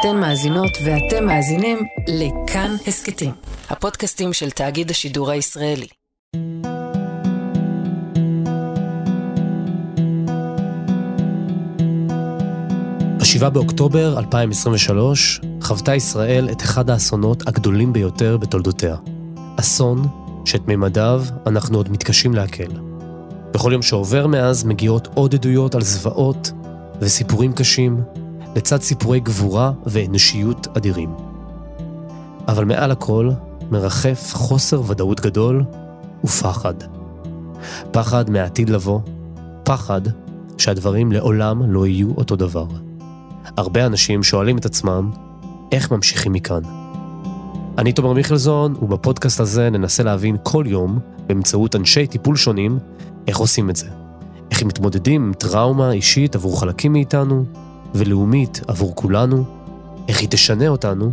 אתן מאזינות ואתם מאזינים לכאן הסכתים, הפודקאסטים של תאגיד השידור הישראלי. ב-7 באוקטובר 2023 חוותה ישראל את אחד האסונות הגדולים ביותר בתולדותיה. אסון שאת ממדיו אנחנו עוד מתקשים לעכל. בכל יום שעובר מאז מגיעות עוד עדויות על זוועות וסיפורים קשים, לצד סיפורי גבורה ואנושיות אדירים. אבל מעל הכל מרחף חוסר ודאות גדול ופחד. פחד מהעתיד לבוא, פחד שהדברים לעולם לא יהיו אותו דבר. הרבה אנשים שואלים את עצמם, איך ממשיכים מכאן? אני תומר מיכלזון, ובפודקאסט הזה ננסה להבין כל יום, באמצעות אנשי טיפול שונים, איך עושים את זה. איך מתמודדים עם טראומה אישית עבור חלקים מאיתנו, ולאומית עבור כולנו, איך היא תשנה אותנו,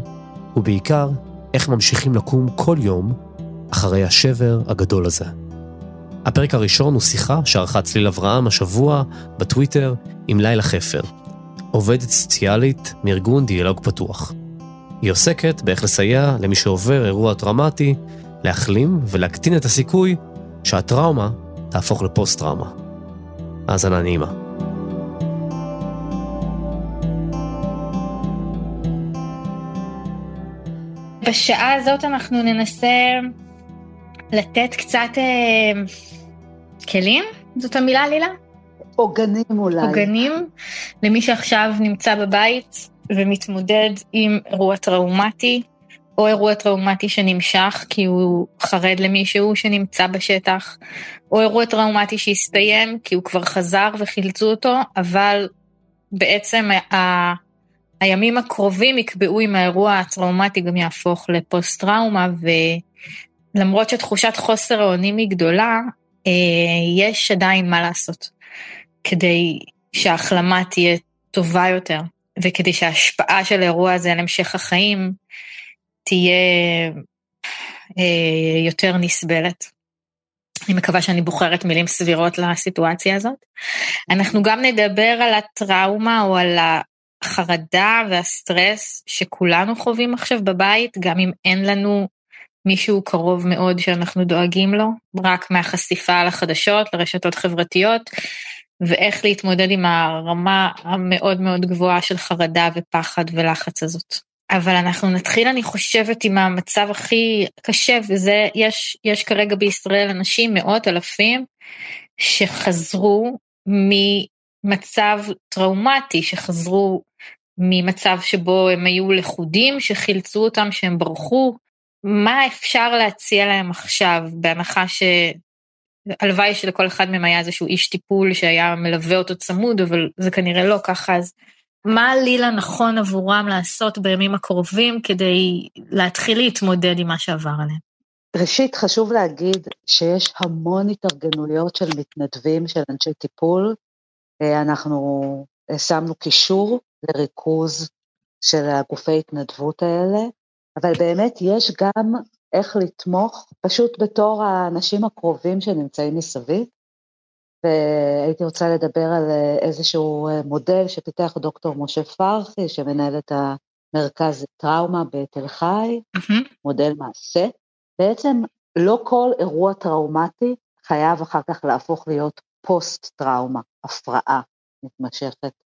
ובעיקר, איך ממשיכים לקום כל יום אחרי השבר הגדול הזה. הפרק הראשון הוא שיחה שערכה צליל אברהם השבוע בטוויטר עם לילה חפר, עובדת סוציאלית מארגון דיאלוג פתוח. היא עוסקת באיך לסייע למי שעובר אירוע טראומטי להחלים ולהקטין את הסיכוי שהטראומה תהפוך לפוסט-טראומה. האזנה נעימה. בשעה הזאת אנחנו ננסה לתת קצת אה, כלים, זאת המילה לילה? עוגנים אולי. עוגנים למי שעכשיו נמצא בבית ומתמודד עם אירוע טראומטי, או אירוע טראומטי שנמשך כי הוא חרד למישהו שנמצא בשטח, או אירוע טראומטי שהסתיים כי הוא כבר חזר וחילצו אותו, אבל בעצם ה... הימים הקרובים יקבעו אם האירוע הטראומטי גם יהפוך לפוסט טראומה ולמרות שתחושת חוסר האונים היא גדולה, אה, יש עדיין מה לעשות כדי שההחלמה תהיה טובה יותר וכדי שההשפעה של האירוע הזה על המשך החיים תהיה אה, יותר נסבלת. אני מקווה שאני בוחרת מילים סבירות לסיטואציה הזאת. אנחנו גם נדבר על הטראומה או על החרדה והסטרס שכולנו חווים עכשיו בבית, גם אם אין לנו מישהו קרוב מאוד שאנחנו דואגים לו, רק מהחשיפה לחדשות, לרשתות חברתיות, ואיך להתמודד עם הרמה המאוד מאוד גבוהה של חרדה ופחד ולחץ הזאת. אבל אנחנו נתחיל, אני חושבת, עם המצב הכי קשה, וזה, יש, יש כרגע בישראל אנשים, מאות אלפים, שחזרו ממצב טראומטי, שחזרו ממצב שבו הם היו לכודים, שחילצו אותם, שהם ברחו. מה אפשר להציע להם עכשיו, בהנחה ש... הלוואי שלכל אחד מהם היה איזשהו איש טיפול שהיה מלווה אותו צמוד, אבל זה כנראה לא ככה, אז מה לילה נכון עבורם לעשות בימים הקרובים כדי להתחיל להתמודד עם מה שעבר עליהם? ראשית, חשוב להגיד שיש המון התארגנויות של מתנדבים, של אנשי טיפול. אה, אנחנו אה, שמנו קישור לריכוז של הגופי התנדבות האלה, אבל באמת יש גם איך לתמוך פשוט בתור האנשים הקרובים שנמצאים מסביב. והייתי רוצה לדבר על איזשהו מודל שפיתח דוקטור משה פרחי, שמנהל את המרכז טראומה בתל חי, mm-hmm. מודל מעשה. בעצם לא כל אירוע טראומטי חייב אחר כך להפוך להיות פוסט-טראומה, הפרעה מתמשכת.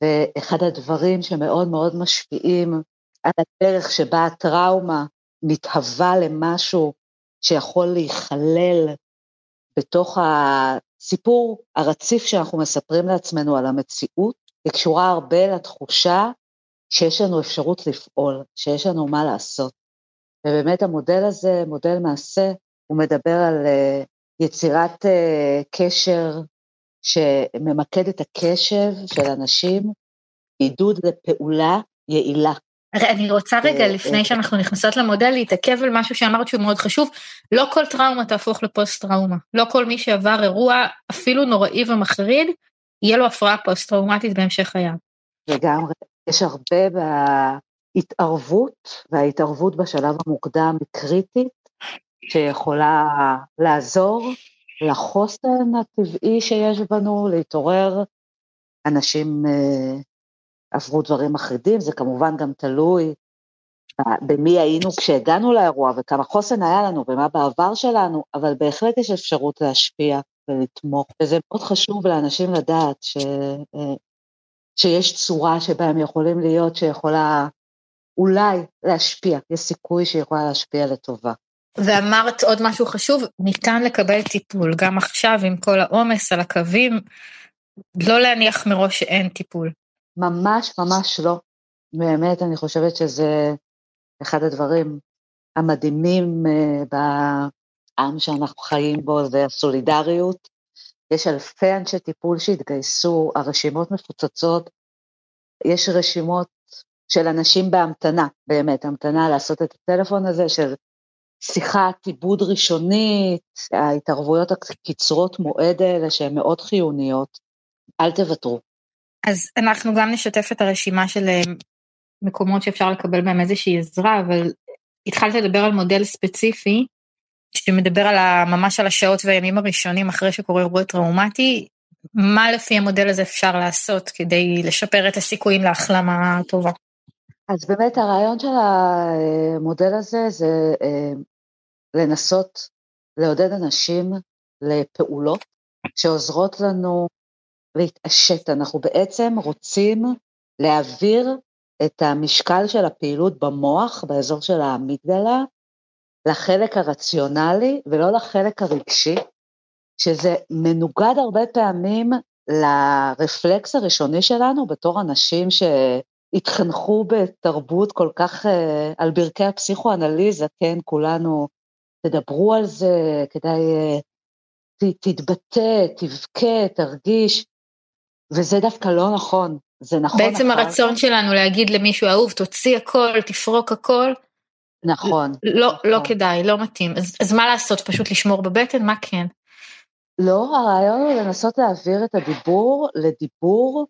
ואחד הדברים שמאוד מאוד משפיעים על הדרך שבה הטראומה מתהווה למשהו שיכול להיכלל בתוך הסיפור הרציף שאנחנו מספרים לעצמנו על המציאות, היא קשורה הרבה לתחושה שיש לנו אפשרות לפעול, שיש לנו מה לעשות. ובאמת המודל הזה, מודל מעשה, הוא מדבר על uh, יצירת uh, קשר שממקד את הקשב של אנשים, עידוד לפעולה יעילה. אני רוצה רגע, לפני שאנחנו נכנסות למודל, להתעכב על משהו שאמרת שהוא מאוד חשוב. לא כל טראומה תהפוך לפוסט טראומה. לא כל מי שעבר אירוע אפילו נוראי ומחריד, יהיה לו הפרעה פוסט טראומטית בהמשך חייו. לגמרי. יש הרבה בהתערבות, וההתערבות בשלב המוקדם היא קריטית, שיכולה לעזור לחוסן הטבעי שיש בנו, להתעורר. אנשים אה, עברו דברים מחרידים, זה כמובן גם תלוי במי היינו כשהגענו לאירוע וכמה חוסן היה לנו ומה בעבר שלנו, אבל בהחלט יש אפשרות להשפיע ולתמוך, וזה מאוד חשוב לאנשים לדעת ש, אה, שיש צורה שבה הם יכולים להיות, שיכולה אולי להשפיע, יש סיכוי שיכולה להשפיע לטובה. ואמרת עוד משהו חשוב, ניתן לקבל טיפול, גם עכשיו עם כל העומס על הקווים, לא להניח מראש שאין טיפול. ממש ממש לא. באמת, אני חושבת שזה אחד הדברים המדהימים uh, בעם שאנחנו חיים בו, זה הסולידריות. יש אלפי אנשי טיפול שהתגייסו, הרשימות מפוצצות, יש רשימות של אנשים בהמתנה, באמת, המתנה לעשות את הטלפון הזה של שיחת עיבוד ראשונית, ההתערבויות הקצרות מועד האלה שהן מאוד חיוניות, אל תוותרו. אז אנחנו גם נשתף את הרשימה של אה, מקומות שאפשר לקבל בהם איזושהי עזרה, אבל התחלת לדבר על מודל ספציפי, שמדבר על ה, ממש על השעות והימים הראשונים אחרי שקורה אירוע טראומטי, מה לפי המודל הזה אפשר לעשות כדי לשפר את הסיכויים להחלמה טובה? אז באמת הרעיון של המודל הזה זה אה, לנסות לעודד אנשים לפעולות שעוזרות לנו להתעשת. אנחנו בעצם רוצים להעביר את המשקל של הפעילות במוח, באזור של האמיגדלה, לחלק הרציונלי ולא לחלק הרגשי, שזה מנוגד הרבה פעמים לרפלקס הראשוני שלנו בתור אנשים שהתחנכו בתרבות כל כך uh, על ברכי הפסיכואנליזה, כן, כולנו, תדברו על זה, כדאי, uh, ת, תתבטא, תבכה, תרגיש, וזה דווקא לא נכון, זה נכון. בעצם הרצון שלנו להגיד למישהו אהוב, תוציא הכל, תפרוק הכל. נכון. לא, נכון. לא כדאי, לא מתאים. אז, אז מה לעשות, פשוט לשמור בבטן? מה כן? לא, הרעיון הוא לנסות להעביר את הדיבור לדיבור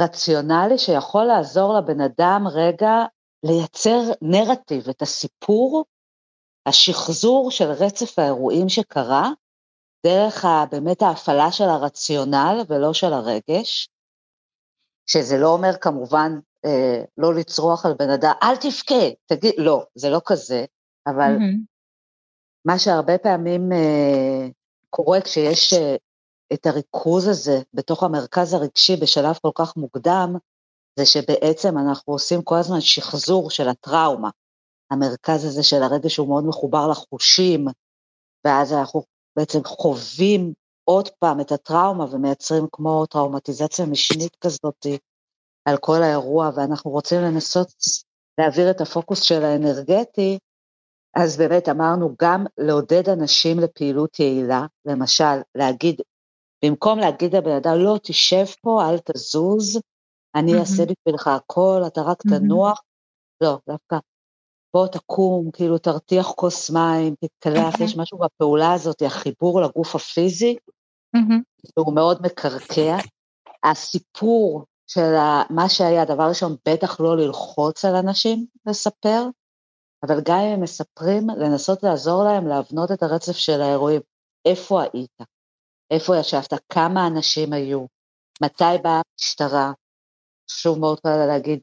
רציונלי שיכול לעזור לבן אדם רגע לייצר נרטיב, את הסיפור, השחזור של רצף האירועים שקרה, דרך ה, באמת ההפעלה של הרציונל ולא של הרגש, שזה לא אומר כמובן אה, לא לצרוח על בן אדם, אל תבכה, תגיד, לא, זה לא כזה, אבל mm-hmm. מה שהרבה פעמים אה, קורה כשיש אה, את הריכוז הזה בתוך המרכז הרגשי בשלב כל כך מוקדם, זה שבעצם אנחנו עושים כל הזמן שחזור של הטראומה. המרכז הזה של הרגש הוא מאוד מחובר לחושים, ואז אנחנו בעצם חווים עוד פעם את הטראומה ומייצרים כמו טראומטיזציה משנית כזאת על כל האירוע, ואנחנו רוצים לנסות להעביר את הפוקוס של האנרגטי, אז באמת אמרנו גם לעודד אנשים לפעילות יעילה, למשל להגיד, במקום להגיד לבן אדם, לא, תשב פה, אל תזוז, אני אעשה mm-hmm. בשבילך הכל, אתה רק mm-hmm. תנוח, לא, דווקא בוא תקום, כאילו תרתיח כוס מים, תתקלח, mm-hmm. יש משהו בפעולה הזאת, החיבור לגוף הפיזי, mm-hmm. שהוא מאוד מקרקע. הסיפור של מה שהיה, דבר ראשון, בטח לא ללחוץ על אנשים לספר, אבל גם אם הם מספרים, לנסות לעזור להם להבנות את הרצף של האירועים. איפה היית? איפה ישבת? כמה אנשים היו? מתי באה המשטרה? חשוב מאוד קל להגיד,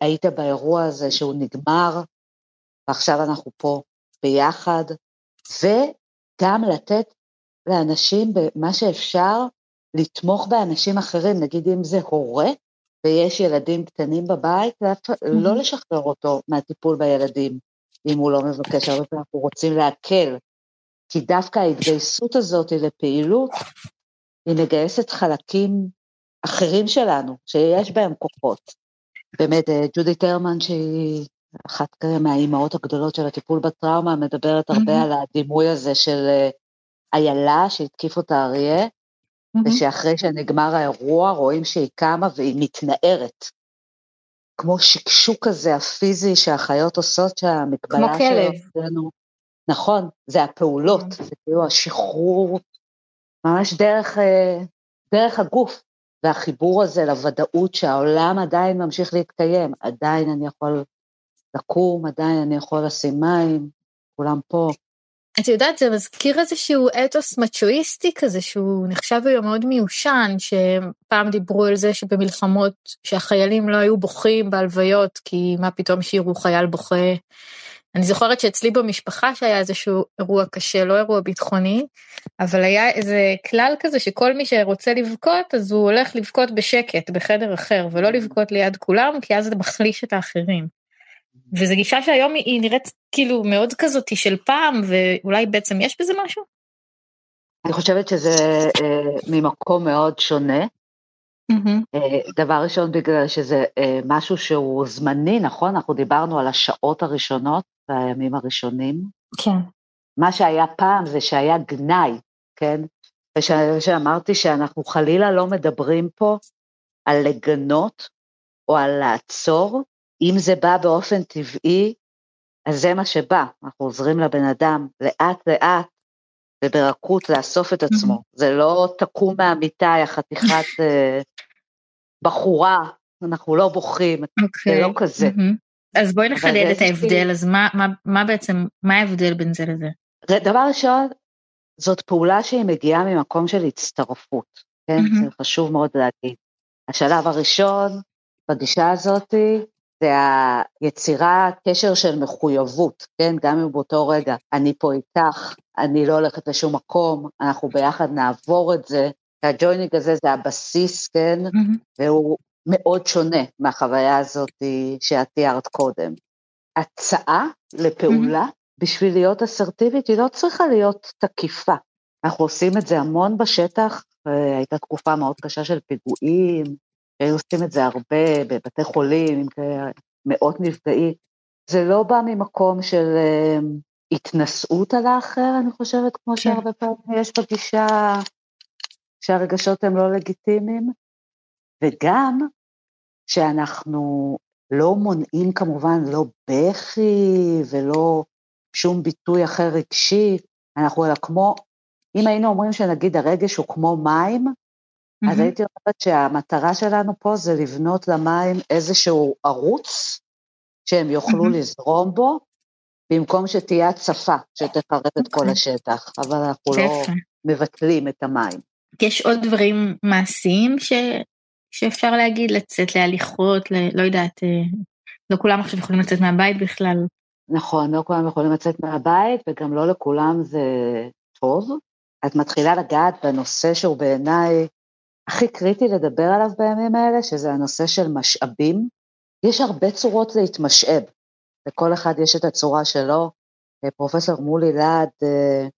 היית באירוע הזה שהוא נגמר, ועכשיו אנחנו פה ביחד, וגם לתת לאנשים במה שאפשר לתמוך באנשים אחרים, נגיד אם זה הורה ויש ילדים קטנים בבית, לא לשחרר אותו מהטיפול בילדים, אם הוא לא מבקש, הרבה פעמים אנחנו רוצים להקל, כי דווקא ההתגייסות הזאת לפעילות, היא מגייסת חלקים אחרים שלנו, שיש בהם כוחות. באמת, אה, ג'ודי טרמן, שהיא אחת מהאימהות הגדולות של הטיפול בטראומה, מדברת הרבה על הדימוי הזה של אה, איילה שהתקיף אותה אריה, mm-hmm. ושאחרי שנגמר האירוע רואים שהיא קמה והיא מתנערת. כמו שקשוק כזה הפיזי שהחיות עושות כלב. שלנו. נכון, זה הפעולות, mm-hmm. זה כאילו השחרור, ממש דרך, אה, דרך הגוף, והחיבור הזה לוודאות שהעולם עדיין ממשיך להתקיים, עדיין אני יכול לקום, עדיין אני יכול לשים מים, כולם פה. את יודעת, זה מזכיר איזשהו אתוס מצ'ואיסטי כזה, שהוא נחשב היום מאוד מיושן, שפעם דיברו על זה שבמלחמות, שהחיילים לא היו בוכים בהלוויות, כי מה פתאום שיראו חייל בוכה. אני זוכרת שאצלי במשפחה שהיה איזשהו אירוע קשה, לא אירוע ביטחוני, אבל היה איזה כלל כזה שכל מי שרוצה לבכות, אז הוא הולך לבכות בשקט, בחדר אחר, ולא לבכות ליד כולם, כי אז זה מחליש את האחרים. וזו גישה שהיום היא נראית כאילו מאוד כזאתי של פעם, ואולי בעצם יש בזה משהו? אני חושבת שזה אה, ממקום מאוד שונה. Mm-hmm. אה, דבר ראשון, בגלל שזה אה, משהו שהוא זמני, נכון? אנחנו דיברנו על השעות הראשונות והימים הראשונים. כן. מה שהיה פעם זה שהיה גנאי, כן? ושאמרתי שאנחנו חלילה לא מדברים פה על לגנות או על לעצור, אם זה בא באופן טבעי, אז זה מה שבא, אנחנו עוזרים לבן אדם לאט לאט וברכות לאסוף את עצמו, mm-hmm. זה לא תקום מהמיטה, יא חתיכת uh, בחורה, אנחנו לא בוכים, okay. זה לא אוקיי. כזה. Mm-hmm. אז בואי נחדד את ההבדל, אז מה, מה, מה בעצם, מה ההבדל בין זה לזה? דבר ראשון, זאת פעולה שהיא מגיעה ממקום של הצטרפות, כן? Mm-hmm. זה חשוב מאוד להגיד. השלב הראשון בגישה הזאתי, זה היצירה, קשר של מחויבות, כן? גם אם באותו רגע אני פה איתך, אני לא הולכת לשום מקום, אנחנו ביחד נעבור את זה. והג'וינינג הזה זה הבסיס, כן? Mm-hmm. והוא מאוד שונה מהחוויה הזאת שאת תיארת קודם. הצעה לפעולה, mm-hmm. בשביל להיות אסרטיבית, היא לא צריכה להיות תקיפה. אנחנו עושים את זה המון בשטח, הייתה תקופה מאוד קשה של פיגועים, היו עושים את זה הרבה בבתי חולים, עם מאות נפגעים. זה לא בא ממקום של uh, התנשאות על האחר, אני חושבת, כמו כן. שהרבה פעמים יש בגישה שהרגשות הם לא לגיטימיים, וגם שאנחנו לא מונעים כמובן לא בכי ולא שום ביטוי אחר רגשי, אנחנו אלא כמו, אם היינו אומרים שנגיד הרגש הוא כמו מים, Mm-hmm. אז הייתי אומרת שהמטרה שלנו פה זה לבנות למים איזשהו ערוץ שהם יוכלו mm-hmm. לזרום בו, במקום שתהיה הצפה שתחרב את okay. כל אוקיי. השטח, אבל אנחנו לא מבטלים את המים. יש עוד דברים מעשיים ש... שאפשר להגיד, לצאת להליכות, ל... לא יודעת, אה, לא כולם עכשיו יכולים לצאת מהבית בכלל. נכון, לא כולם יכולים לצאת מהבית, וגם לא לכולם זה טוב. את מתחילה לגעת בנושא שהוא בעיניי הכי קריטי לדבר עליו בימים האלה, שזה הנושא של משאבים. יש הרבה צורות להתמשאב, לכל אחד יש את הצורה שלו. אה, פרופסור מולי להד אה,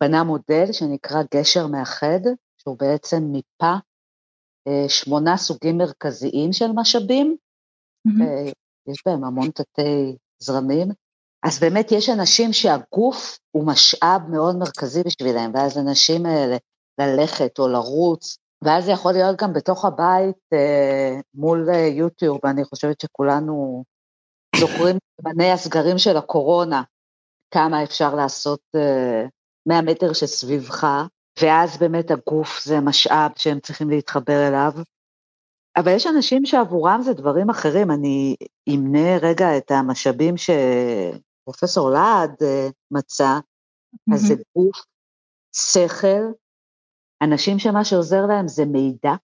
בנה מודל שנקרא גשר מאחד, שהוא בעצם מיפה אה, שמונה סוגים מרכזיים של משאבים, mm-hmm. יש בהם המון תתי זרמים, אז באמת יש אנשים שהגוף הוא משאב מאוד מרכזי בשבילם, ואז אנשים האלה ללכת או לרוץ ואז זה יכול להיות גם בתוך הבית אה, מול אה, יוטיוב, אני חושבת שכולנו זוכרים בני הסגרים של הקורונה, כמה אפשר לעשות אה, 100 מטר שסביבך, ואז באמת הגוף זה משאב שהם צריכים להתחבר אליו. אבל יש אנשים שעבורם זה דברים אחרים, אני אמנה רגע את המשאבים שפרופסור להד אה, מצא. אז זה גוף, שכל, אנשים שמה שעוזר להם זה מידע,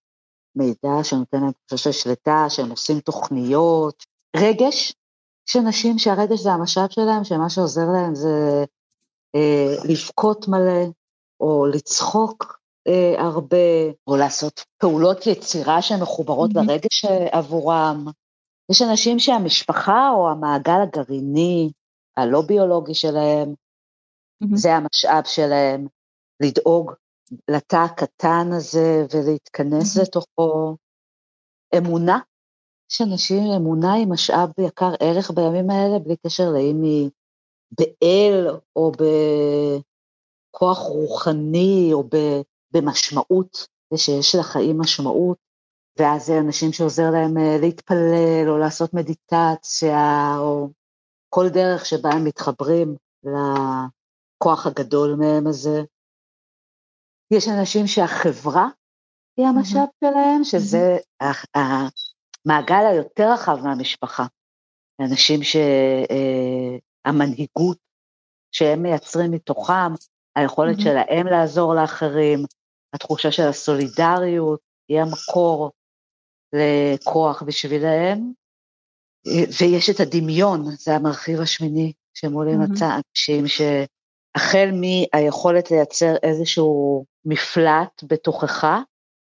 מידע שנותן להם תחושה של שליטה, שהם עושים תוכניות, רגש, יש אנשים שהרגש זה המשאב שלהם, שמה שעוזר להם זה אה, לבכות מלא, או לצחוק אה, הרבה, או לעשות פעולות יצירה שמחוברות mm-hmm. לרגש עבורם. יש אנשים שהמשפחה או המעגל הגרעיני, הלא ביולוגי שלהם, mm-hmm. זה המשאב שלהם, לדאוג לתא הקטן הזה ולהתכנס לתוכו. אמונה, יש אנשים, אמונה היא משאב יקר ערך בימים האלה, בלי קשר לאם היא באל או בכוח רוחני או במשמעות, זה שיש לחיים משמעות, ואז זה אנשים שעוזר להם אה, להתפלל או לעשות מדיטציה, או כל דרך שבה הם מתחברים לכוח הגדול מהם הזה. יש אנשים שהחברה היא המשאב שלהם, שזה המעגל היותר רחב מהמשפחה. אנשים שהמנהיגות, שהם מייצרים מתוכם, היכולת mm-hmm. שלהם לעזור לאחרים, התחושה של הסולידריות, היא המקור לכוח בשבילהם, ויש את הדמיון, זה המרכיב השמיני שמולי mm-hmm. מצא אנשים שהחל מהיכולת לייצר איזשהו מפלט בתוכך,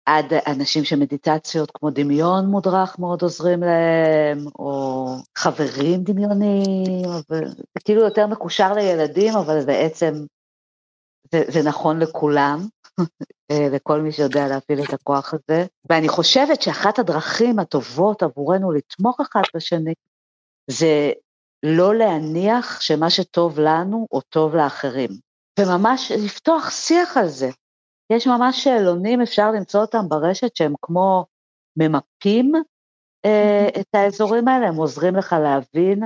עד אנשים שמדיטציות כמו דמיון מודרך מאוד עוזרים להם, או חברים דמיוניים, זה כאילו יותר מקושר לילדים, אבל בעצם זה, זה נכון לכולם, לכל מי שיודע להפעיל את הכוח הזה. ואני חושבת שאחת הדרכים הטובות עבורנו לתמוך אחד בשני, זה לא להניח שמה שטוב לנו הוא טוב לאחרים, וממש לפתוח שיח על זה. יש ממש שאלונים, אפשר למצוא אותם ברשת, שהם כמו ממפים אה, את האזורים האלה, הם עוזרים לך להבין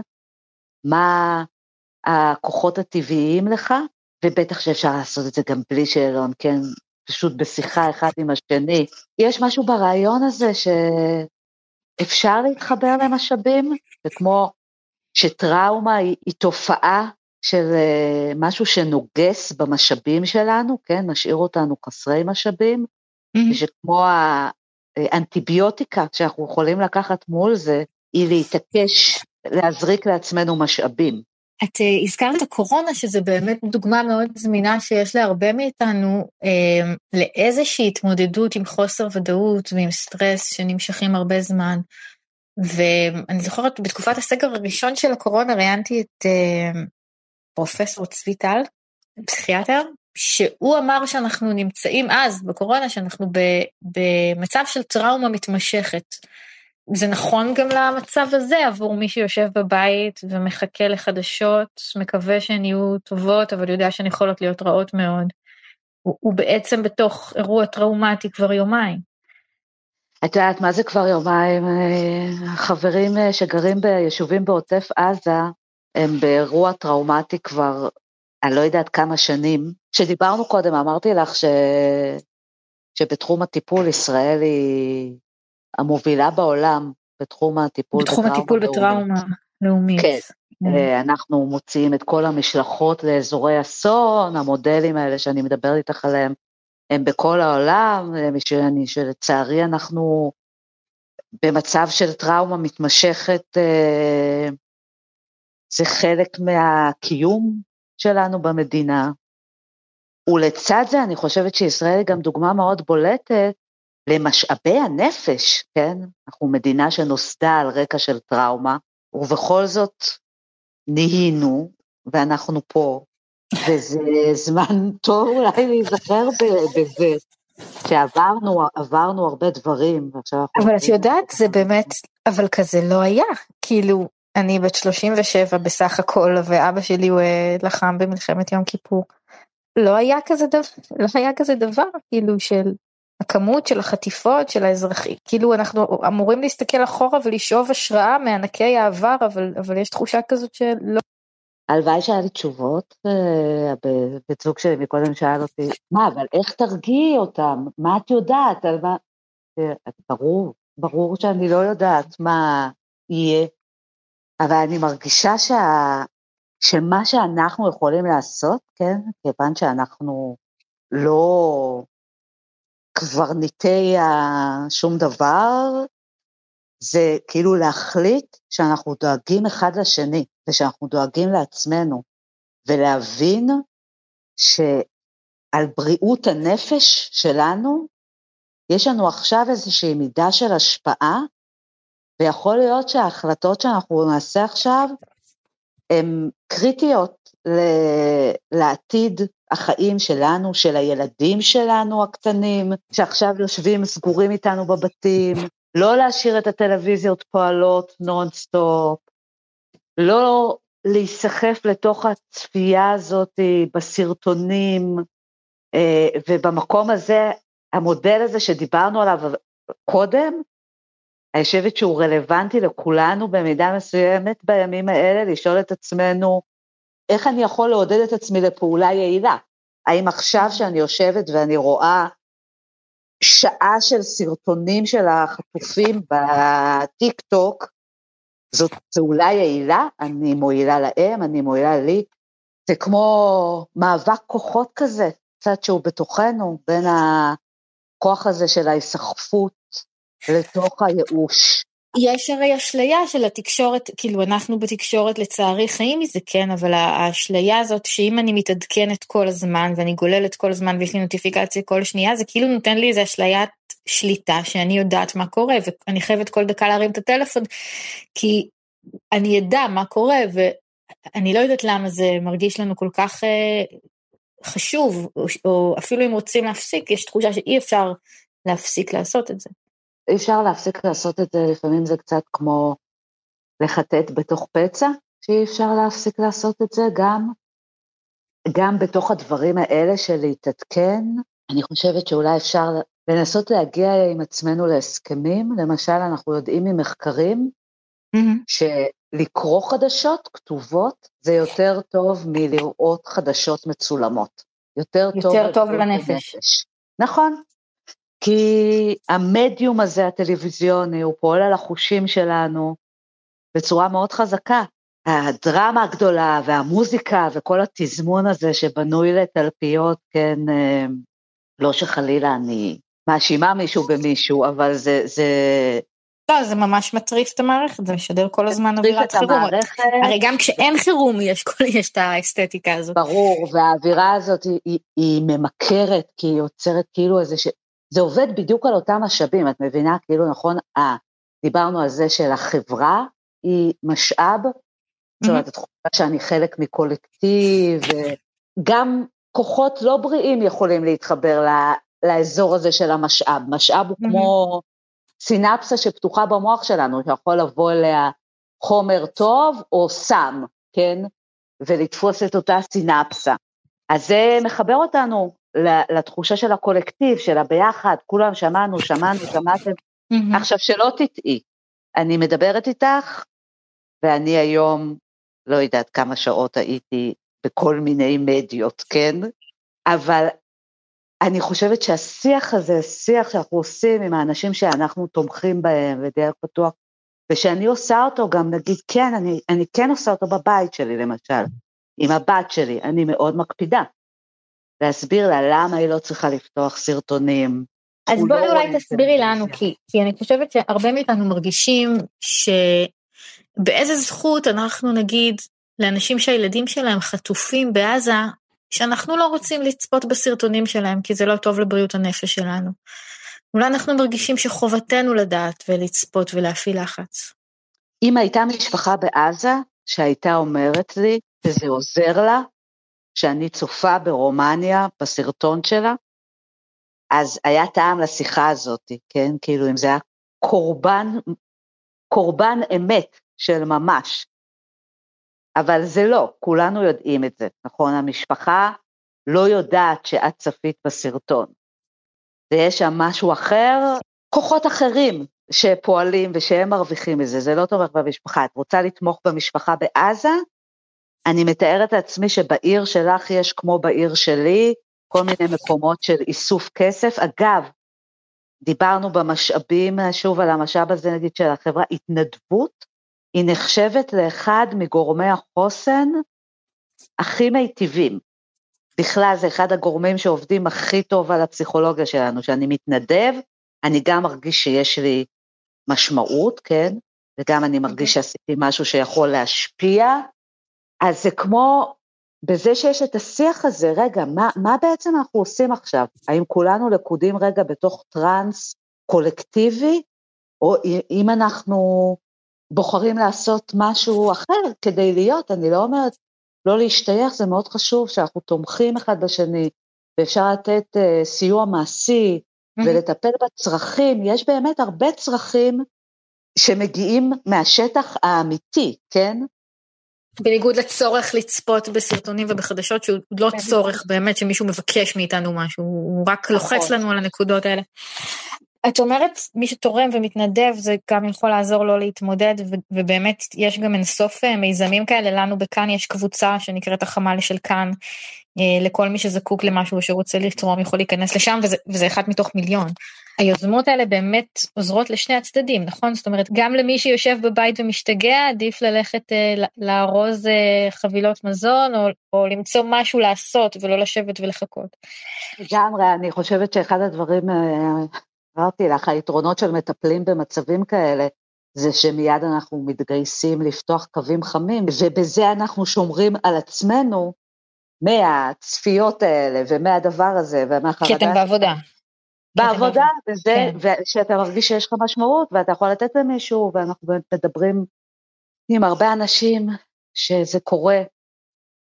מה הכוחות הטבעיים לך, ובטח שאפשר לעשות את זה גם בלי שאלון, כן, פשוט בשיחה אחד עם השני. יש משהו ברעיון הזה שאפשר להתחבר למשאבים, וכמו שטראומה היא, היא תופעה של אה, משהו שנוגס במשאבים שלנו, כן, משאיר אותנו חסרי משאבים, mm-hmm. ושכמו האנטיביוטיקה שאנחנו יכולים לקחת מול זה, היא להתעקש להזריק לעצמנו משאבים. את uh, הזכרת את הקורונה, שזה באמת דוגמה מאוד זמינה שיש להרבה מאיתנו uh, לאיזושהי התמודדות עם חוסר ודאות ועם סטרס שנמשכים הרבה זמן. ואני זוכרת בתקופת הסגר הראשון של הקורונה ראיינתי את uh, פרופסור צבי טל, פסיכיאטר, שהוא אמר שאנחנו נמצאים אז, בקורונה, שאנחנו ב, במצב של טראומה מתמשכת. זה נכון גם למצב הזה עבור מי שיושב בבית ומחכה לחדשות, מקווה שהן יהיו טובות, אבל יודע שהן יכולות להיות רעות מאוד. הוא, הוא בעצם בתוך אירוע טראומטי כבר יומיים. את יודעת מה זה כבר יומיים? החברים אה, שגרים ביישובים בעוטף עזה, הם באירוע טראומטי כבר, אני לא יודעת כמה שנים. כשדיברנו קודם, אמרתי לך ש... שבתחום הטיפול ישראל היא המובילה בעולם בתחום הטיפול בתחום בטראומה הטיפול בטראומה לאומית. כן, mm. אנחנו מוציאים את כל המשלחות לאזורי אסון, המודלים האלה שאני מדברת איתך עליהם, הם בכל העולם, שאני, שלצערי אנחנו במצב של טראומה מתמשכת, אה, זה חלק מהקיום שלנו במדינה. ולצד זה אני חושבת שישראל היא גם דוגמה מאוד בולטת למשאבי הנפש, כן? אנחנו מדינה שנוסדה על רקע של טראומה, ובכל זאת נהינו, ואנחנו פה, וזה זמן טוב אולי להיזכר בזה, שעברנו עברנו הרבה דברים, ועכשיו אנחנו... אבל את יודעת, זה באמת, אבל כזה לא היה, כאילו, אני בת 37 בסך הכל, ואבא שלי הוא אה, לחם במלחמת יום כיפור. לא היה כזה דבר, לא היה כזה דבר, כאילו של הכמות של החטיפות של האזרחים, כאילו אנחנו אמורים להסתכל אחורה ולשאוב השראה מענקי העבר, אבל, אבל יש תחושה כזאת שלא. הלוואי שהיה לי תשובות, אה, בן זוג שלי מקודם שאל אותי, מה, אבל איך תרגיעי אותם? מה את יודעת? על מה... אה, ברור, ברור שאני לא יודעת מה יהיה, אבל אני מרגישה שה... שמה שאנחנו יכולים לעשות, כן, כיוון שאנחנו לא קברניטי שום דבר, זה כאילו להחליט שאנחנו דואגים אחד לשני ושאנחנו דואגים לעצמנו, ולהבין שעל בריאות הנפש שלנו, יש לנו עכשיו איזושהי מידה של השפעה, ויכול להיות שההחלטות שאנחנו נעשה עכשיו הן קריטיות לעתיד החיים שלנו, של הילדים שלנו הקטנים, שעכשיו יושבים סגורים איתנו בבתים, לא להשאיר את הטלוויזיות פועלות נונסטופ, לא להיסחף לתוך הצפייה הזאת בסרטונים, אה, ובמקום הזה, המודל הזה שדיברנו עליו קודם, אני חושבת שהוא רלוונטי לכולנו במידה מסוימת בימים האלה, לשאול את עצמנו, איך אני יכול לעודד את עצמי לפעולה יעילה? האם עכשיו שאני יושבת ואני רואה שעה של סרטונים של החטופים בטיק טוק, זאת פעולה יעילה, אני מועילה להם, אני מועילה לי, זה כמו מאבק כוחות כזה, קצת שהוא בתוכנו, בין הכוח הזה של ההיסחפות לתוך הייאוש. יש הרי אשליה של התקשורת, כאילו אנחנו בתקשורת לצערי חיים מזה, כן, אבל האשליה הזאת שאם אני מתעדכנת כל הזמן ואני גוללת כל הזמן ויש לי נוטיפיקציה כל שנייה, זה כאילו נותן לי איזה אשליית שליטה שאני יודעת מה קורה ואני חייבת כל דקה להרים את הטלפון כי אני אדע מה קורה ואני לא יודעת למה זה מרגיש לנו כל כך אה, חשוב, או, או אפילו אם רוצים להפסיק, יש תחושה שאי אפשר להפסיק לעשות את זה. אי אפשר להפסיק לעשות את זה, לפעמים זה קצת כמו לחטט בתוך פצע, שאי אפשר להפסיק לעשות את זה גם, גם בתוך הדברים האלה של להתעדכן. אני חושבת שאולי אפשר לנסות להגיע עם עצמנו להסכמים, למשל אנחנו יודעים ממחקרים mm-hmm. שלקרוא חדשות כתובות זה יותר טוב מלראות חדשות מצולמות. יותר, יותר טוב, טוב לנפש. לנפש. נכון, כי המדיום הזה הטלוויזיוני הוא פועל על החושים שלנו בצורה מאוד חזקה. הדרמה הגדולה והמוזיקה וכל התזמון הזה שבנוי לתלפיות, כן, אה, לא שחלילה אני מאשימה מישהו במישהו, אבל זה, זה... לא, זה ממש מטריף את המערכת, זה משדר כל הזמן אווירת חירום. המערכת... הרי גם כשאין חירום יש, יש את האסתטיקה הזאת. ברור, והאווירה הזאת היא, היא, היא ממכרת, כי היא יוצרת כאילו איזה. זה עובד בדיוק על אותם משאבים, את מבינה? כאילו, נכון, אה, דיברנו על זה שלחברה היא משאב, זאת אומרת, התחושה שאני חלק מקולקטיב, גם כוחות לא בריאים יכולים להתחבר לאזור הזה של המשאב. משאב הוא כמו סינפסה שפתוחה במוח שלנו, שיכול לבוא אליה חומר טוב או סם, כן? ולתפוס את אותה סינפסה. אז זה מחבר אותנו לתחושה של הקולקטיב, של הביחד, כולם שמענו, שמענו, שמעתם. Mm-hmm. עכשיו, שלא תטעי, אני מדברת איתך, ואני היום, לא יודעת כמה שעות הייתי בכל מיני מדיות, כן? אבל אני חושבת שהשיח הזה, שיח שאנחנו עושים עם האנשים שאנחנו תומכים בהם ודרך פתוח, ושאני עושה אותו גם נגיד, כן, אני, אני כן עושה אותו בבית שלי למשל, עם הבת שלי, אני מאוד מקפידה. להסביר לה למה היא לא צריכה לפתוח סרטונים. אז בואי לא אולי תסבירי לנו, כי, כי אני חושבת שהרבה מאיתנו מרגישים שבאיזה זכות אנחנו נגיד לאנשים שהילדים שלהם חטופים בעזה, שאנחנו לא רוצים לצפות בסרטונים שלהם, כי זה לא טוב לבריאות הנפש שלנו. אולי אנחנו מרגישים שחובתנו לדעת ולצפות ולהפעיל לחץ. אם הייתה משפחה בעזה שהייתה אומרת לי שזה עוזר לה, שאני צופה ברומניה, בסרטון שלה, אז היה טעם לשיחה הזאת, כן? כאילו אם זה היה קורבן, קורבן אמת של ממש. אבל זה לא, כולנו יודעים את זה, נכון? המשפחה לא יודעת שאת צפית בסרטון. ויש שם משהו אחר, כוחות אחרים שפועלים ושהם מרוויחים מזה, זה לא תומך במשפחה. את רוצה לתמוך במשפחה בעזה? אני מתארת לעצמי שבעיר שלך יש כמו בעיר שלי, כל מיני מקומות של איסוף כסף. אגב, דיברנו במשאבים, שוב על המשאב הזה נגיד של החברה, התנדבות, היא נחשבת לאחד מגורמי החוסן הכי מיטיבים. בכלל זה אחד הגורמים שעובדים הכי טוב על הפסיכולוגיה שלנו, שאני מתנדב, אני גם מרגיש שיש לי משמעות, כן? וגם אני מרגיש אוקיי. שעשיתי משהו שיכול להשפיע, אז זה כמו, בזה שיש את השיח הזה, רגע, מה, מה בעצם אנחנו עושים עכשיו? האם כולנו לכודים רגע בתוך טראנס קולקטיבי, או אם אנחנו בוחרים לעשות משהו אחר כדי להיות, אני לא אומרת לא להשתייך, זה מאוד חשוב שאנחנו תומכים אחד בשני, ואפשר לתת uh, סיוע מעשי mm-hmm. ולטפל בצרכים, יש באמת הרבה צרכים שמגיעים מהשטח האמיתי, כן? בניגוד לצורך לצפות בסרטונים ובחדשות, שהוא לא. צורך באמת שמישהו מבקש מאיתנו משהו, הוא רק לוחץ נכון. לנו על הנקודות האלה. את אומרת, מי שתורם ומתנדב זה גם יכול לעזור לו להתמודד, ובאמת יש גם אינסוף אה, מיזמים כאלה, לנו בכאן יש קבוצה שנקראת החמ"ל של כאן, אה, לכל מי שזקוק למשהו שרוצה לתרום יכול להיכנס לשם, וזה, וזה אחד מתוך מיליון. היוזמות האלה באמת עוזרות לשני הצדדים, נכון? זאת אומרת, גם למי שיושב בבית ומשתגע, עדיף ללכת אה, לארוז אה, חבילות מזון, או, או למצוא משהו לעשות ולא לשבת ולחכות. לגמרי, אני חושבת שאחד הדברים, אה, אמרתי לך, היתרונות של מטפלים במצבים כאלה, זה שמיד אנחנו מתגייסים לפתוח קווים חמים, ובזה אנחנו שומרים על עצמנו מהצפיות האלה ומהדבר הזה ומהחרדה. כי אתם בעבודה. בעבודה, וזה, כן. ושאתה מרגיש שיש לך משמעות ואתה יכול לתת למישהו, ואנחנו מדברים עם הרבה אנשים שזה קורה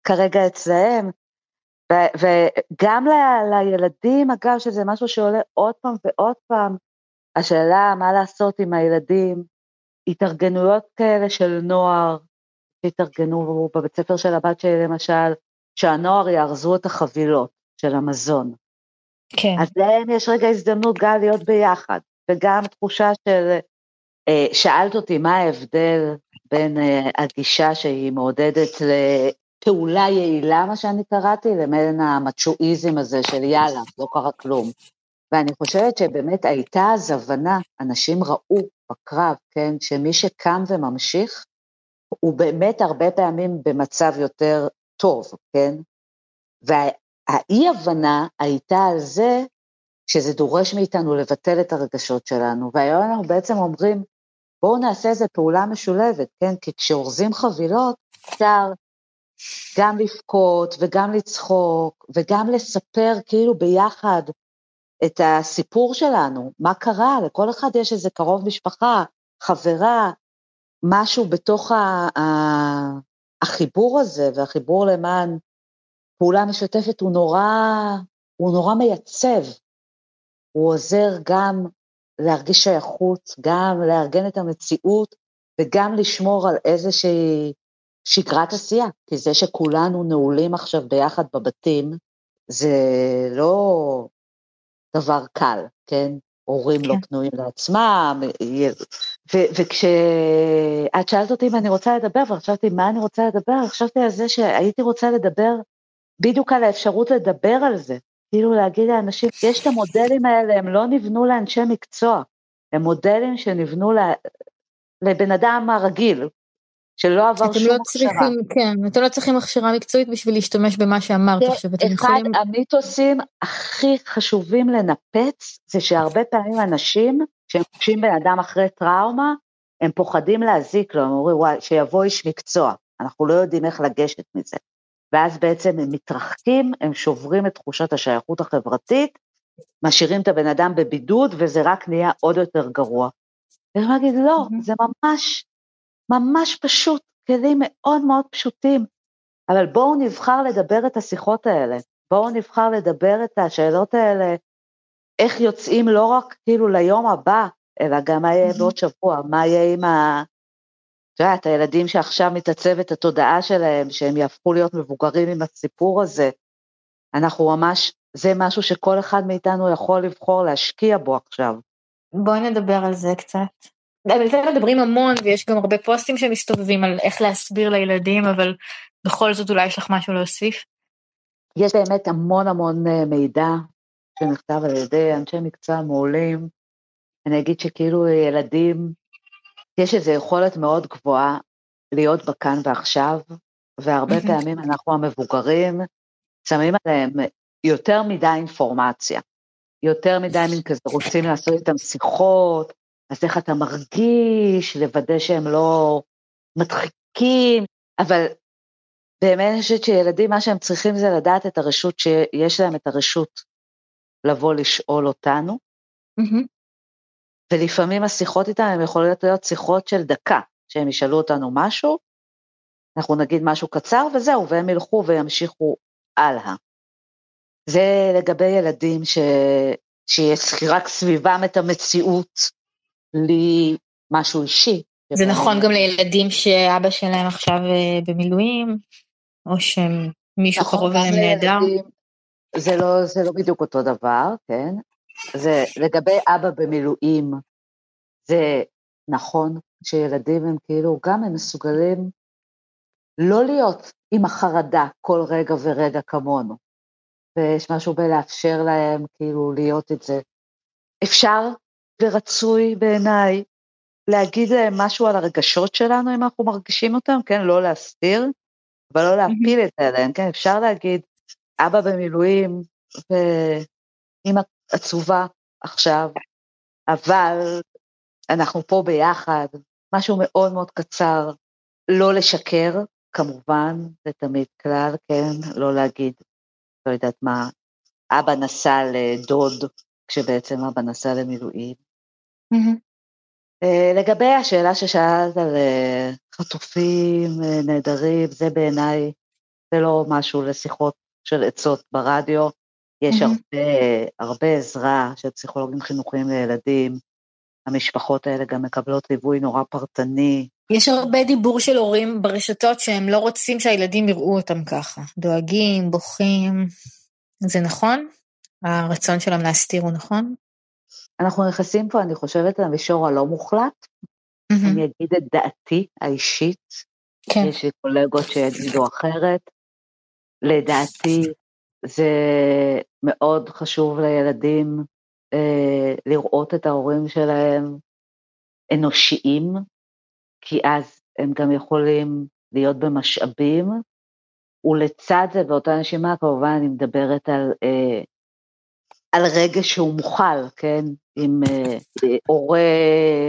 כרגע אצלהם, ו- וגם ל- לילדים, אגב, שזה משהו שעולה עוד פעם ועוד פעם, השאלה מה לעשות עם הילדים, התארגנויות כאלה של נוער, שהתארגנו בבית ספר של הבת שלי למשל, שהנוער יארזו את החבילות של המזון. כן. אז להם יש רגע הזדמנות גם להיות ביחד, וגם תחושה של, אה, שאלת אותי מה ההבדל בין אה, הגישה שהיא מעודדת לפעולה יעילה, מה שאני קראתי, לבין המצ'ואיזם הזה של יאללה, לא קרה כלום. ואני חושבת שבאמת הייתה אז הבנה, אנשים ראו בקרב, כן, שמי שקם וממשיך, הוא באמת הרבה פעמים במצב יותר טוב, כן? והאי-הבנה הייתה על זה שזה דורש מאיתנו לבטל את הרגשות שלנו, והיום אנחנו בעצם אומרים, בואו נעשה איזה פעולה משולבת, כן? כי כשאורזים חבילות, אפשר גם לבכות וגם לצחוק וגם לספר כאילו ביחד את הסיפור שלנו, מה קרה, לכל אחד יש איזה קרוב משפחה, חברה, משהו בתוך החיבור הזה, והחיבור למען פעולה משותפת הוא נורא, הוא נורא מייצב. הוא עוזר גם להרגיש שייכות, גם לארגן את המציאות וגם לשמור על איזושהי שגרת עשייה, כי זה שכולנו נעולים עכשיו ביחד בבתים, זה לא דבר קל, כן? הורים לא כן. לא פנויים לעצמם, וכשאת שאלת אותי אם אני רוצה לדבר, וחשבתי מה אני רוצה לדבר, חשבתי על זה שהייתי רוצה לדבר בדיוק על האפשרות לדבר על זה, כאילו להגיד לאנשים, יש את המודלים האלה, הם לא נבנו לאנשי מקצוע, הם מודלים שנבנו לבן אדם הרגיל, שלא עבר שום לא צריכים, הכשרה. כן, אתם לא צריכים הכשרה מקצועית בשביל להשתמש במה שאמרת. עכשיו, אתם יכולים... אחד המיתוסים הכי חשובים לנפץ, זה שהרבה פעמים אנשים, כשהם פוגשים בן אדם אחרי טראומה, הם פוחדים להזיק לו, הם אומרים, וואי, שיבוא איש מקצוע, אנחנו לא יודעים איך לגשת מזה. ואז בעצם הם מתרחקים, הם שוברים את תחושת השייכות החברתית, משאירים את הבן אדם בבידוד, וזה רק נהיה עוד יותר גרוע. ואני להגיד, לא, mm-hmm. זה ממש ממש פשוט, כלים מאוד מאוד פשוטים. אבל בואו נבחר לדבר את השיחות האלה, בואו נבחר לדבר את השאלות האלה, איך יוצאים לא רק כאילו ליום הבא, אלא גם מה יהיה בעוד שבוע, מה יהיה עם ה... את יודעת, הילדים שעכשיו מתעצבת התודעה שלהם, שהם יהפכו להיות מבוגרים עם הסיפור הזה, אנחנו ממש, זה משהו שכל אחד מאיתנו יכול לבחור להשקיע בו עכשיו. בואי נדבר על זה קצת. על זה מדברים המון ויש גם הרבה פוסטים שמסתובבים על איך להסביר לילדים, אבל בכל זאת אולי יש לך משהו להוסיף? יש באמת המון המון אה, מידע שנכתב על ידי אנשי מקצוע מעולים. אני אגיד שכאילו ילדים, יש איזו יכולת מאוד גבוהה להיות בכאן ועכשיו, והרבה פעמים אנחנו המבוגרים שמים עליהם יותר מדי אינפורמציה, יותר מדי מין כזה רוצים לעשות איתם שיחות, אז איך אתה מרגיש, לוודא שהם לא מדחיקים, אבל באמת אני חושבת שילדים, מה שהם צריכים זה לדעת את הרשות, שיש להם את הרשות לבוא לשאול אותנו, mm-hmm. ולפעמים השיחות איתם הן יכולות להיות שיחות של דקה, שהם ישאלו אותנו משהו, אנחנו נגיד משהו קצר וזהו, והם ילכו וימשיכו הלאה. זה לגבי ילדים ש... שיש רק סביבם את המציאות לי משהו אישי. זה נכון גם לילדים שאבא שלהם עכשיו אה, במילואים, או שמישהו נכון, קרוב אליהם נהדר. זה לא, זה לא בדיוק אותו דבר, כן? זה לגבי אבא במילואים, זה נכון שילדים הם כאילו, גם הם מסוגלים לא להיות עם החרדה כל רגע ורגע כמונו. ויש משהו בלאפשר להם כאילו להיות את זה אפשר ורצוי בעיניי להגיד להם משהו על הרגשות שלנו אם אנחנו מרגישים אותם, כן? לא להסתיר, אבל לא להפיל את זה עליהם, כן? אפשר להגיד, אבא במילואים ואמא עצובה עכשיו, אבל אנחנו פה ביחד, משהו מאוד מאוד קצר, לא לשקר, כמובן, זה תמיד כלל, כן? לא להגיד, לא יודעת מה, אבא נסע לדוד, כשבעצם אבא נסע למילואים. Mm-hmm. לגבי השאלה ששאלת על אה, חטופים אה, נהדרים, זה בעיניי, זה לא משהו לשיחות של עצות ברדיו. יש. הרבה, הרבה עזרה של פסיכולוגים חינוכיים לילדים. המשפחות האלה גם מקבלות ליווי נורא פרטני. יש הרבה דיבור של הורים ברשתות שהם לא רוצים שהילדים יראו אותם ככה. דואגים, בוכים. זה נכון? הרצון שלהם להסתיר הוא נכון? אנחנו נכנסים פה, אני חושבת, למישור הלא מוחלט. Mm-hmm. אני אגיד את דעתי האישית. כן. יש לי קולגות שיגידו אחרת. לדעתי, זה מאוד חשוב לילדים אה, לראות את ההורים שלהם אנושיים, כי אז הם גם יכולים להיות במשאבים, ולצד זה, באותה נשימה, כמובן, אני מדברת על אה, על רגש שהוא מוכל, כן? אם אה, הורה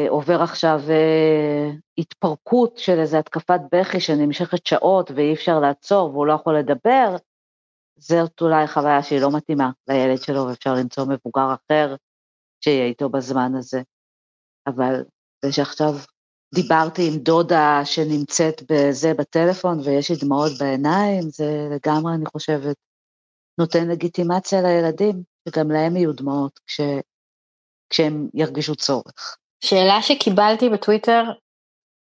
עובר עכשיו אה, התפרקות של איזו התקפת בכי שנמשכת שעות ואי אפשר לעצור והוא לא יכול לדבר, זאת אולי חוויה שהיא לא מתאימה לילד שלו ואפשר למצוא מבוגר אחר שיהיה איתו בזמן הזה. אבל זה שעכשיו דיברתי עם דודה שנמצאת בזה בטלפון ויש לי דמעות בעיניים, זה לגמרי, אני חושבת, נותן לגיטימציה לילדים. שגם להם יהיו דמעות כש, כשהם ירגישו צורך. שאלה שקיבלתי בטוויטר,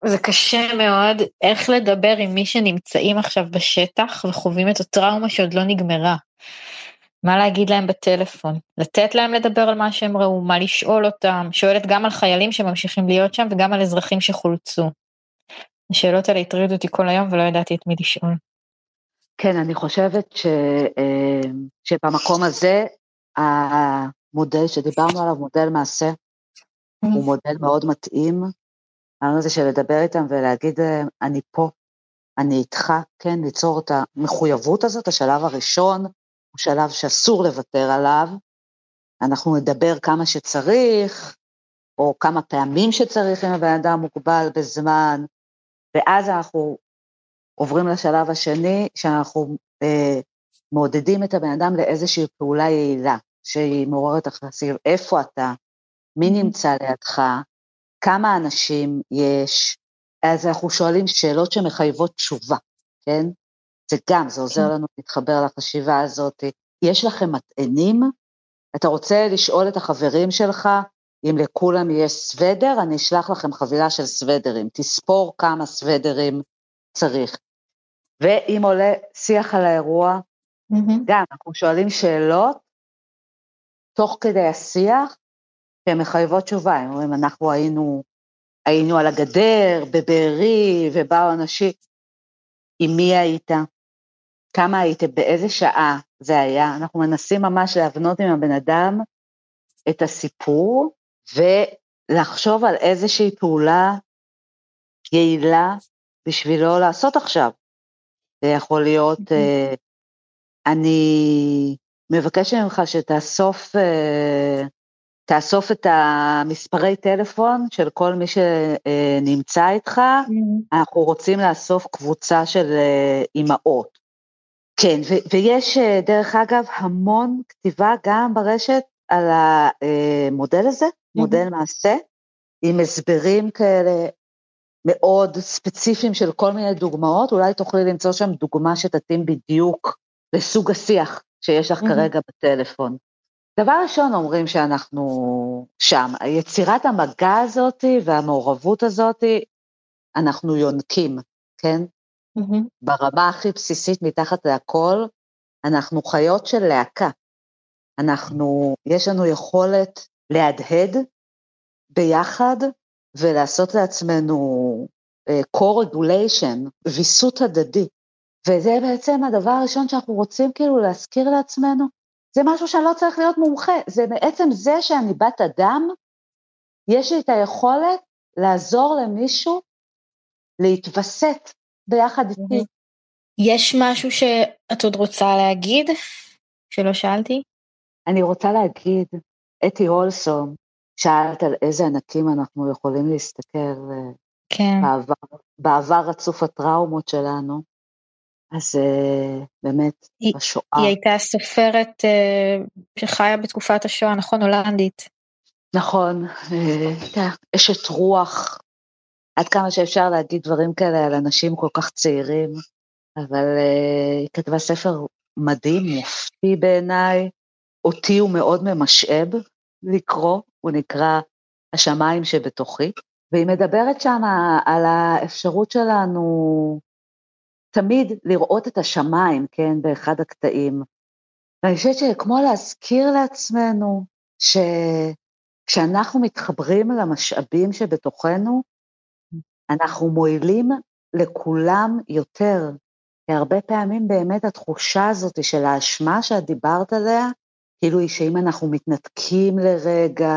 זה קשה מאוד, איך לדבר עם מי שנמצאים עכשיו בשטח וחווים את הטראומה שעוד לא נגמרה. מה להגיד להם בטלפון, לתת להם לדבר על מה שהם ראו, מה לשאול אותם, שואלת גם על חיילים שממשיכים להיות שם וגם על אזרחים שחולצו. השאלות האלה הטרידו אותי כל היום ולא ידעתי את מי לשאול. כן, אני חושבת ש, אה, שבמקום הזה המודל שדיברנו עליו, מודל מעשה, הוא mm-hmm. מודל מאוד מתאים. הרעיון הזה של לדבר איתם ולהגיד להם, אני פה, אני איתך, כן, ליצור את המחויבות הזאת, השלב הראשון הוא שלב שאסור לוותר עליו. אנחנו נדבר כמה שצריך, או כמה פעמים שצריך אם הבן אדם מוגבל בזמן, ואז אנחנו עוברים לשלב השני, שאנחנו אה, מעודדים את הבן אדם לאיזושהי פעולה יעילה. שהיא מעוררת אחרי איפה אתה, מי נמצא לידך, כמה אנשים יש, אז אנחנו שואלים שאלות שמחייבות תשובה, כן? זה גם, זה עוזר כן. לנו להתחבר לחשיבה הזאת. יש לכם מטענים? אתה רוצה לשאול את החברים שלך אם לכולם יש סוודר? אני אשלח לכם חבילה של סוודרים, תספור כמה סוודרים צריך. ואם עולה שיח על האירוע, mm-hmm. גם, אנחנו שואלים שאלות תוך כדי השיח, שהן מחייבות תשובה, הם אומרים, אנחנו היינו, היינו על הגדר, בבארי, ובאו אנשים, עם מי היית? כמה הייתם? באיזה שעה זה היה? אנחנו מנסים ממש להבנות עם הבן אדם את הסיפור, ולחשוב על איזושהי פעולה יעילה בשבילו לעשות עכשיו. זה יכול להיות, uh, אני מבקשת ממך שתאסוף אה, תאסוף את המספרי טלפון של כל מי שנמצא איתך, mm-hmm. אנחנו רוצים לאסוף קבוצה של אה, אימהות. כן, ו- ויש אה, דרך אגב המון כתיבה גם ברשת על המודל הזה, mm-hmm. מודל מעשה, עם הסברים כאלה מאוד ספציפיים של כל מיני דוגמאות, אולי תוכלי למצוא שם דוגמה שתתאים בדיוק לסוג השיח שיש לך mm-hmm. כרגע בטלפון. דבר ראשון אומרים שאנחנו שם, יצירת המגע הזאת והמעורבות הזאת, אנחנו יונקים, כן? Mm-hmm. ברמה הכי בסיסית מתחת להכל, אנחנו חיות של להקה. אנחנו, יש לנו יכולת להדהד ביחד ולעשות לעצמנו uh, co-regulation, ויסות הדדי. וזה בעצם הדבר הראשון שאנחנו רוצים כאילו להזכיר לעצמנו, זה משהו שאני לא צריך להיות מומחה, זה בעצם זה שאני בת אדם, יש לי את היכולת לעזור למישהו להתווסת ביחד איתי. יש משהו שאת עוד רוצה להגיד, שלא שאלתי? אני רוצה להגיד, אתי הולסום, שאלת על איזה ענקים אנחנו יכולים להסתכל כן. בעבר, בעבר רצוף הטראומות שלנו. אז uh, באמת, היא, בשואה. היא הייתה סופרת uh, שחיה בתקופת השואה, נכון? הולנדית. נכון, הייתה uh, אשת רוח, עד כמה שאפשר להגיד דברים כאלה על אנשים כל כך צעירים, אבל היא כתבה ספר מדהים, מופתי בעיניי, אותי הוא מאוד ממשאב לקרוא, הוא נקרא השמיים שבתוכי, והיא מדברת שם על האפשרות שלנו תמיד לראות את השמיים, כן, באחד הקטעים. ואני חושבת שכמו להזכיר לעצמנו שכשאנחנו מתחברים למשאבים שבתוכנו, אנחנו מועילים לכולם יותר. כי הרבה פעמים באמת התחושה הזאת של האשמה שאת דיברת עליה, כאילו היא שאם אנחנו מתנתקים לרגע,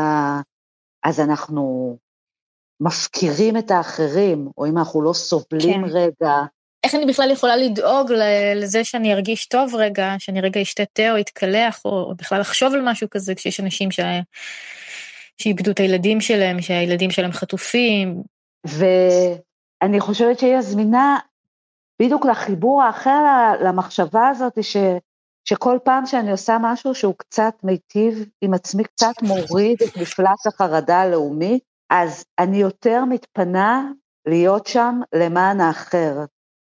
אז אנחנו מפקירים את האחרים, או אם אנחנו לא סובלים כן. רגע. איך אני בכלל יכולה לדאוג לזה שאני ארגיש טוב רגע, שאני רגע אשתה תה או אתקלח, או בכלל לחשוב על משהו כזה, כשיש אנשים ש... שאיבדו את הילדים שלהם, שהילדים שלהם חטופים. ואני חושבת שהיא הזמינה בדיוק לחיבור האחר למחשבה הזאת, ש... שכל פעם שאני עושה משהו שהוא קצת מיטיב עם עצמי, קצת מוריד את מפלס החרדה הלאומי, אז אני יותר מתפנה להיות שם למען האחר.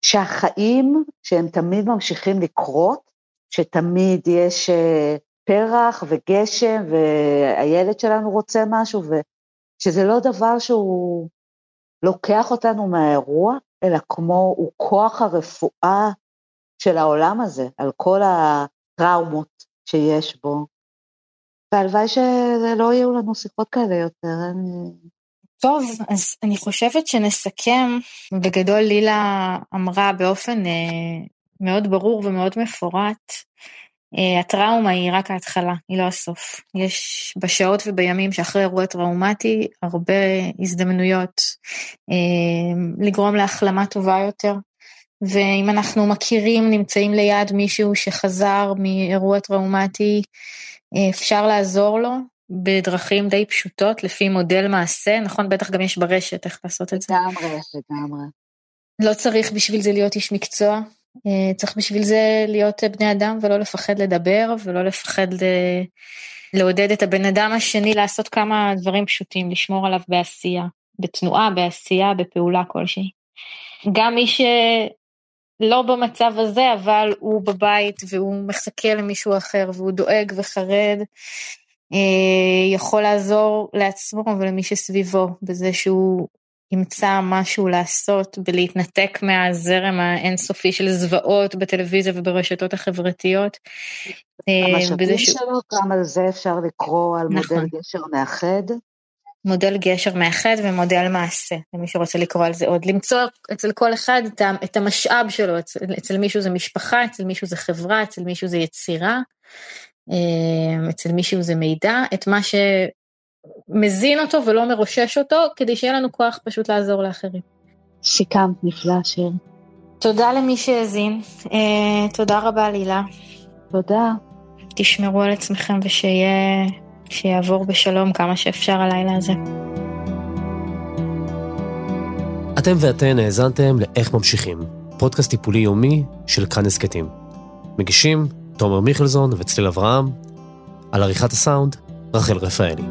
שהחיים, שהם תמיד ממשיכים לקרות, שתמיד יש אה, פרח וגשם והילד שלנו רוצה משהו, ושזה לא דבר שהוא לוקח אותנו מהאירוע, אלא כמו הוא כוח הרפואה של העולם הזה, על כל הטראומות שיש בו. והלוואי שלא יהיו לנו שיחות כאלה יותר. אני... טוב, אז אני חושבת שנסכם. בגדול לילה אמרה באופן אה, מאוד ברור ומאוד מפורט, אה, הטראומה היא רק ההתחלה, היא לא הסוף. יש בשעות ובימים שאחרי אירוע טראומטי הרבה הזדמנויות אה, לגרום להחלמה טובה יותר. ואם אנחנו מכירים, נמצאים ליד מישהו שחזר מאירוע טראומטי, אה, אפשר לעזור לו בדרכים די פשוטות, לפי מודל מעשה, נכון? בטח גם יש ברשת איך לעשות את זה. לגמרי, לגמרי. לא צריך בשביל זה להיות איש מקצוע, אה, צריך בשביל זה להיות בני אדם ולא לפחד לדבר ולא לפחד ל... לעודד את הבן אדם השני לעשות כמה דברים פשוטים, לשמור עליו בעשייה, בתנועה, בעשייה, בפעולה כלשהי. גם מי שלא במצב הזה, אבל הוא בבית והוא מחכה למישהו אחר והוא דואג וחרד, אה, יכול לעזור לעצמו ולמי שסביבו בזה שהוא ימצא משהו לעשות בלהתנתק מהזרם האינסופי של זוועות בטלוויזיה וברשתות החברתיות. אה, המשאבים ש... שלו, גם על זה אפשר לקרוא על נכון. מודל גשר מאחד. מודל גשר מאחד ומודל מעשה, למי שרוצה לקרוא על זה עוד. למצוא אצל כל אחד את המשאב שלו, אצל, אצל מישהו זה משפחה, אצל מישהו זה חברה, אצל מישהו זה יצירה, אה, אצל מישהו זה מידע, את מה ש... מזין אותו ולא מרושש אותו, כדי שיהיה לנו כוח פשוט לעזור לאחרים. סיכמת נפלא, שיר. תודה למי שהאזין. אה, תודה רבה, לילה. תודה. תשמרו על עצמכם ושיהיה, שיעבור בשלום כמה שאפשר הלילה הזה. אתם ואתן האזנתם ל"איך ממשיכים", פודקאסט טיפולי יומי של כאן הסכתים. מגישים תומר מיכלזון וצליל אברהם, על עריכת הסאונד, רחל רפאלי.